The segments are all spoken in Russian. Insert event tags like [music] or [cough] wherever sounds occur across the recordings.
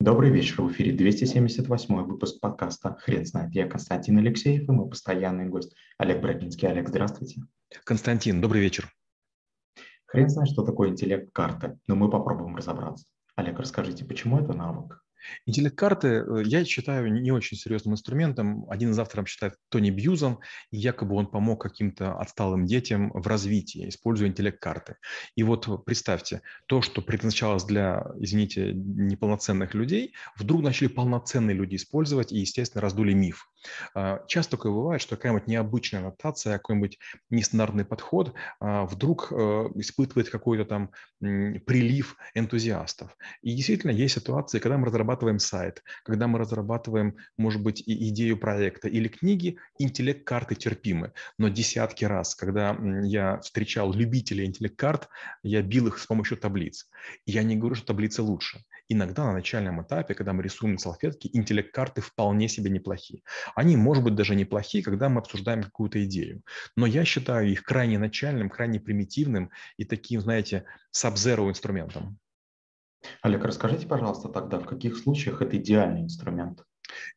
Добрый вечер. В эфире 278 выпуск подкаста «Хрен знает». Я Константин Алексеев и мой постоянный гость Олег Брагинский. Олег, здравствуйте. Константин, добрый вечер. Хрен знает, что такое интеллект карты, но мы попробуем разобраться. Олег, расскажите, почему это навык? Интеллект-карты э, я считаю не очень серьезным инструментом. Один из авторов считает Тони Бьюзом, и якобы он помог каким-то отсталым детям в развитии, используя интеллект-карты. И вот представьте, то, что предназначалось для, извините, неполноценных людей, вдруг начали полноценные люди использовать и, естественно, раздули миф. А, часто такое бывает, что какая-нибудь необычная адаптация, какой-нибудь нестандартный подход а, вдруг э, испытывает какой-то там прилив энтузиастов. И действительно есть ситуации, когда мы разрабатываем сайт, когда мы разрабатываем, может быть, и идею проекта или книги, интеллект-карты терпимы. Но десятки раз, когда я встречал любителей интеллект-карт, я бил их с помощью таблиц. Я не говорю, что таблицы лучше. Иногда на начальном этапе, когда мы рисуем на салфетке, интеллект-карты вполне себе неплохие. Они, может быть, даже неплохие, когда мы обсуждаем какую-то идею. Но я считаю их крайне начальным, крайне примитивным и таким, знаете, sub-zero инструментом. Олег, расскажите, пожалуйста, тогда, в каких случаях это идеальный инструмент?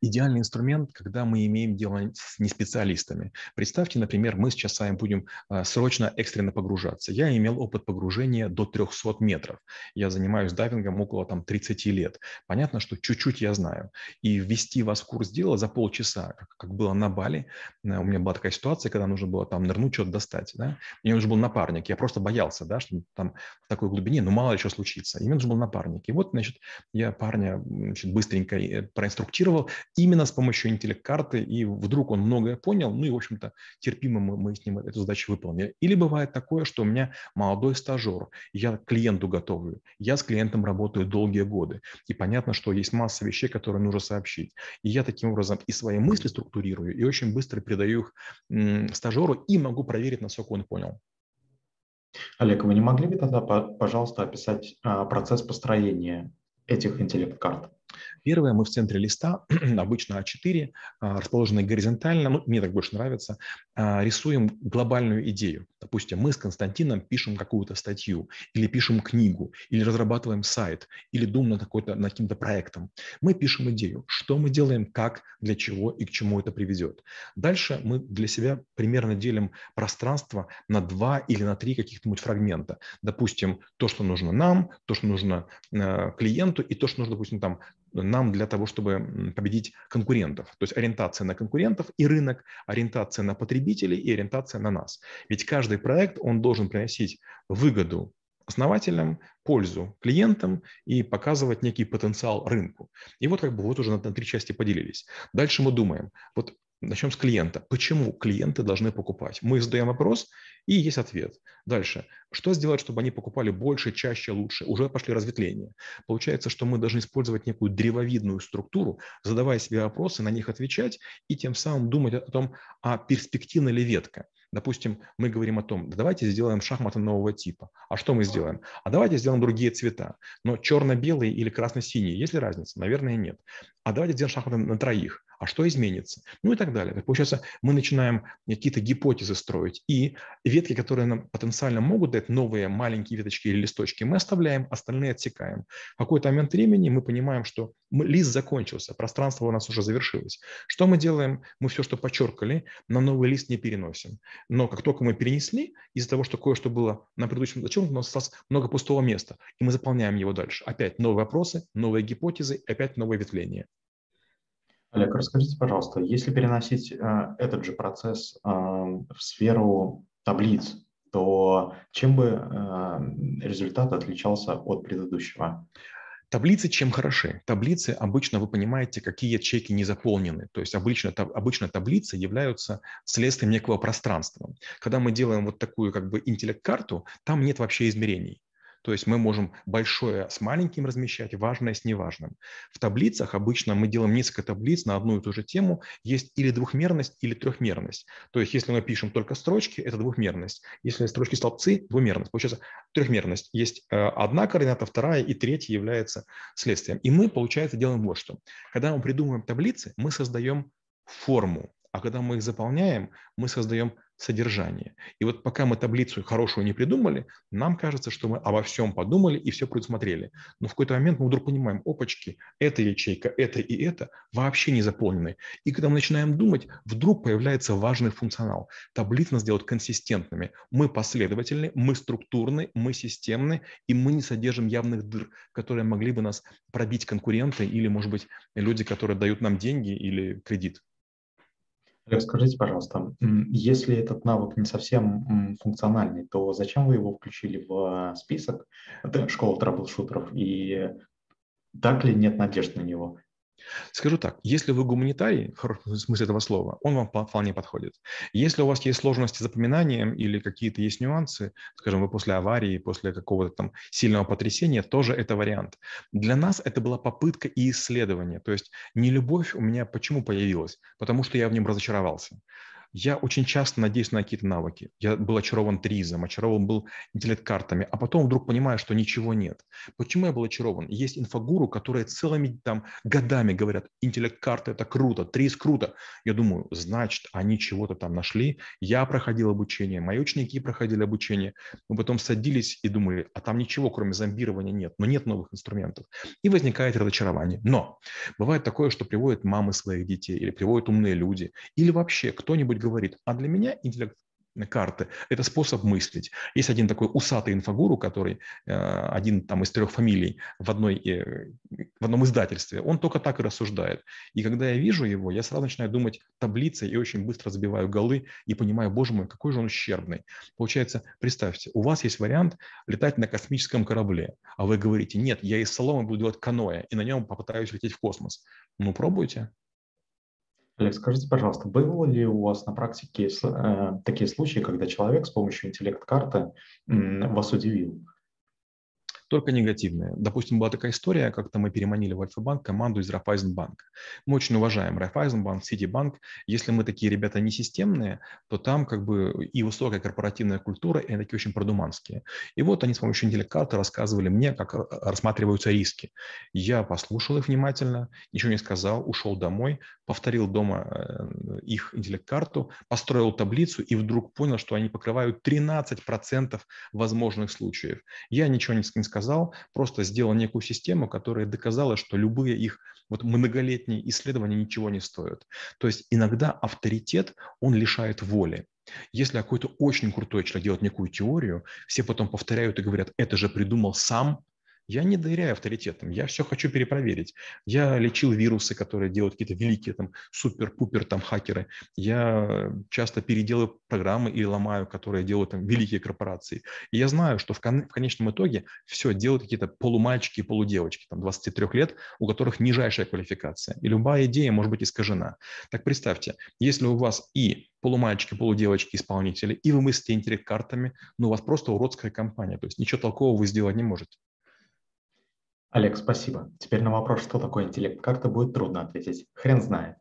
Идеальный инструмент, когда мы имеем дело с неспециалистами. Представьте, например, мы сейчас с вами будем а, срочно, экстренно погружаться. Я имел опыт погружения до 300 метров. Я занимаюсь дайвингом около там, 30 лет. Понятно, что чуть-чуть я знаю. И ввести вас в курс дела за полчаса, как, было на Бали. Э, у меня была такая ситуация, когда нужно было там нырнуть, что-то достать. Да? Мне нужен был напарник. Я просто боялся, да, что там в такой глубине, ну мало ли что случится. И мне нужен был напарник. И вот, значит, я парня значит, быстренько э, проинструктировал, сделал именно с помощью интеллект-карты, и вдруг он многое понял, ну и, в общем-то, терпимо мы, мы с ним эту задачу выполнили. Или бывает такое, что у меня молодой стажер, я клиенту готовлю, я с клиентом работаю долгие годы, и понятно, что есть масса вещей, которые нужно сообщить. И я таким образом и свои мысли структурирую, и очень быстро передаю их стажеру, и могу проверить, насколько он понял. Олег, вы не могли бы тогда, пожалуйста, описать а, процесс построения этих интеллект-карт? Первое, мы в центре листа, [clears throat] обычно А4, а, расположенный горизонтально, ну, мне так больше нравится, а, рисуем глобальную идею. Допустим, мы с Константином пишем какую-то статью, или пишем книгу, или разрабатываем сайт, или думаем над, какой-то, над каким-то проектом. Мы пишем идею, что мы делаем, как, для чего и к чему это приведет. Дальше мы для себя примерно делим пространство на два или на три каких-нибудь фрагмента. Допустим, то, что нужно нам, то, что нужно э, клиенту, и то, что нужно, допустим, там нам для того, чтобы победить конкурентов. То есть ориентация на конкурентов и рынок, ориентация на потребителей и ориентация на нас. Ведь каждый проект, он должен приносить выгоду основателям, пользу клиентам и показывать некий потенциал рынку. И вот как бы вот уже на, на три части поделились. Дальше мы думаем, вот Начнем с клиента. Почему клиенты должны покупать? Мы задаем вопрос, и есть ответ. Дальше. Что сделать, чтобы они покупали больше, чаще, лучше? Уже пошли разветвления. Получается, что мы должны использовать некую древовидную структуру, задавая себе вопросы, на них отвечать, и тем самым думать о том, а перспективна ли ветка. Допустим, мы говорим о том, давайте сделаем шахматы нового типа. А что мы сделаем? А давайте сделаем другие цвета. Но черно-белый или красно-синий, есть ли разница? Наверное, нет. А давайте сделаем шахматы на троих а что изменится, ну и так далее. Так получается, мы начинаем какие-то гипотезы строить, и ветки, которые нам потенциально могут дать новые маленькие веточки или листочки, мы оставляем, остальные отсекаем. В какой-то момент времени мы понимаем, что лист закончился, пространство у нас уже завершилось. Что мы делаем? Мы все, что подчеркали, на новый лист не переносим. Но как только мы перенесли, из-за того, что кое-что было на предыдущем зачем у нас осталось много пустого места, и мы заполняем его дальше. Опять новые вопросы, новые гипотезы, опять новое ветвление. Олег, расскажите, пожалуйста, если переносить э, этот же процесс э, в сферу таблиц, то чем бы э, результат отличался от предыдущего? Таблицы чем хороши? Таблицы обычно, вы понимаете, какие ячейки не заполнены. То есть обычно, таб, обычно таблицы являются следствием некого пространства. Когда мы делаем вот такую как бы интеллект-карту, там нет вообще измерений. То есть мы можем большое с маленьким размещать, важное с неважным. В таблицах обычно мы делаем несколько таблиц на одну и ту же тему. Есть или двухмерность, или трехмерность. То есть если мы пишем только строчки, это двухмерность. Если строчки столбцы, двумерность. Получается трехмерность. Есть э, одна координата, вторая и третья является следствием. И мы, получается, делаем вот что. Когда мы придумываем таблицы, мы создаем форму. А когда мы их заполняем, мы создаем содержание. И вот пока мы таблицу хорошую не придумали, нам кажется, что мы обо всем подумали и все предусмотрели. Но в какой-то момент мы вдруг понимаем, опачки, эта ячейка, это и это вообще не заполнены. И когда мы начинаем думать, вдруг появляется важный функционал. Таблицы нас делают консистентными. Мы последовательны, мы структурны, мы системны, и мы не содержим явных дыр, которые могли бы нас пробить конкуренты или, может быть, люди, которые дают нам деньги или кредит. Олег, скажите, пожалуйста, если этот навык не совсем функциональный, то зачем вы его включили в список школы трэбл-шутеров и так ли нет надежд на него? Скажу так, если вы гуманитарий, в хорошем смысле этого слова, он вам вполне подходит. Если у вас есть сложности с запоминанием или какие-то есть нюансы, скажем, вы после аварии, после какого-то там сильного потрясения, тоже это вариант. Для нас это была попытка и исследование. То есть не любовь у меня почему появилась? Потому что я в нем разочаровался. Я очень часто надеюсь на какие-то навыки. Я был очарован тризом, очарован был интеллект-картами, а потом вдруг понимаю, что ничего нет. Почему я был очарован? Есть инфогуру, которые целыми там годами говорят, интеллект-карты – это круто, триз – круто. Я думаю, значит, они чего-то там нашли. Я проходил обучение, мои ученики проходили обучение. Мы потом садились и думали, а там ничего, кроме зомбирования нет, но нет новых инструментов. И возникает разочарование. Но бывает такое, что приводят мамы своих детей или приводят умные люди, или вообще кто-нибудь говорит, а для меня интеллект карты. Это способ мыслить. Есть один такой усатый инфогуру, который э, один там из трех фамилий в, одной, э, в одном издательстве. Он только так и рассуждает. И когда я вижу его, я сразу начинаю думать таблицей и очень быстро забиваю голы и понимаю, боже мой, какой же он ущербный. Получается, представьте, у вас есть вариант летать на космическом корабле, а вы говорите, нет, я из соломы буду делать каноэ и на нем попытаюсь лететь в космос. Ну, пробуйте. Олег, скажите, пожалуйста, было ли у вас на практике э, такие случаи, когда человек с помощью интеллект-карты вас удивил? Только негативные. Допустим, была такая история, как-то мы переманили в Альфа-банк команду из Райфайзенбанка. Мы очень уважаем Райфайзенбанк, Ситибанк. Если мы такие ребята не системные, то там как бы и высокая корпоративная культура, и они такие очень продуманские. И вот они с помощью интеллект-карты рассказывали мне, как рассматриваются риски. Я послушал их внимательно, ничего не сказал, ушел домой, повторил дома э, их интеллект-карту, построил таблицу и вдруг понял, что они покрывают 13% возможных случаев. Я ничего не сказал, сказал, просто сделал некую систему, которая доказала, что любые их вот многолетние исследования ничего не стоят. То есть иногда авторитет, он лишает воли. Если какой-то очень крутой человек делает некую теорию, все потом повторяют и говорят, это же придумал сам, я не доверяю авторитетам, я все хочу перепроверить. Я лечил вирусы, которые делают какие-то великие там супер-пупер там хакеры. Я часто переделаю программы и ломаю, которые делают там великие корпорации. И я знаю, что в, кон- в конечном итоге все делают какие-то полумальчики и полудевочки, там 23 лет, у которых нижайшая квалификация. И любая идея может быть искажена. Так представьте, если у вас и полумальчики, полудевочки, исполнители, и вы мыслите интеллект-картами, ну у вас просто уродская компания, то есть ничего толкового вы сделать не можете. Олег, спасибо. Теперь на вопрос, что такое интеллект, как-то будет трудно ответить. Хрен знает.